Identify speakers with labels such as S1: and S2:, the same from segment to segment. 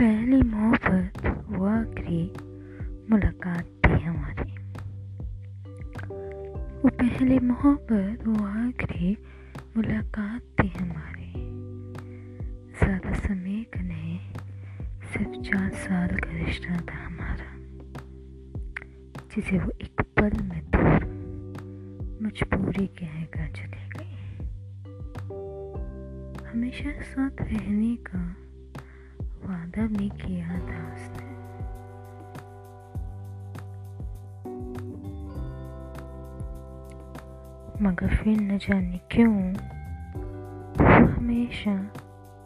S1: पहली मोहब्बत हुआ आखिरी मुलाकात थी हमारी। वो पहली मोहब्बत वो आखिरी मुलाकात थी हमारी। ज़्यादा समय का नहीं, सिर्फ़ चार साल का रिश्ता था हमारा, जिसे वो एक पल में दूर मजबूरी कहकर चले गए। हमेशा साथ रहने का वादा भी किया था उसने। मगर फिर न जाने क्यों हमेशा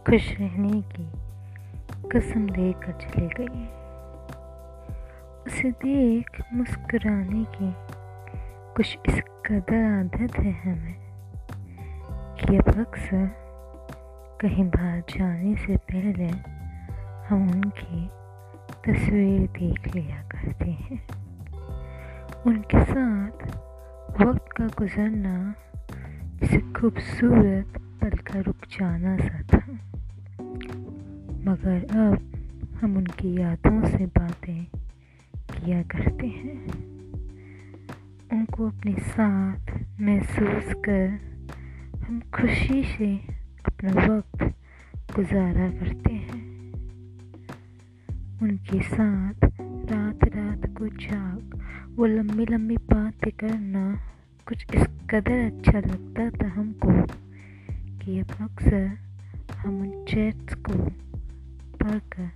S1: खुश रहने की कसम देकर चले गई। उसे देख मुस्कुराने की कुछ इस कदर आदत है हमें कि अब अक्सर कहीं बाहर जाने से पहले हम उनकी तस्वीर देख लिया करते हैं। उनके साथ वक्त का गुजरना जिसे खूबसूरत पल का रुक जाना सा था। मगर अब हम उनकी यादों से बातें किया करते हैं। उनको अपने साथ महसूस कर हम खुशी से अपना वक्त गुजारा करते हैं। उनके साथ रात रात को जाग। वो लंबी लंबी बातें करना कुछ इस कदर अच्छा लगता था हमको कि अब अक्सर हम उन चैट्स को पढ़कर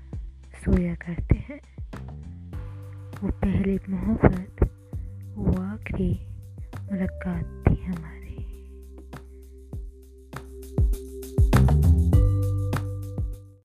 S1: सोया करते हैं। वो पहली मोहब्बत, वो आखिरी मुलाकात थी हमारी।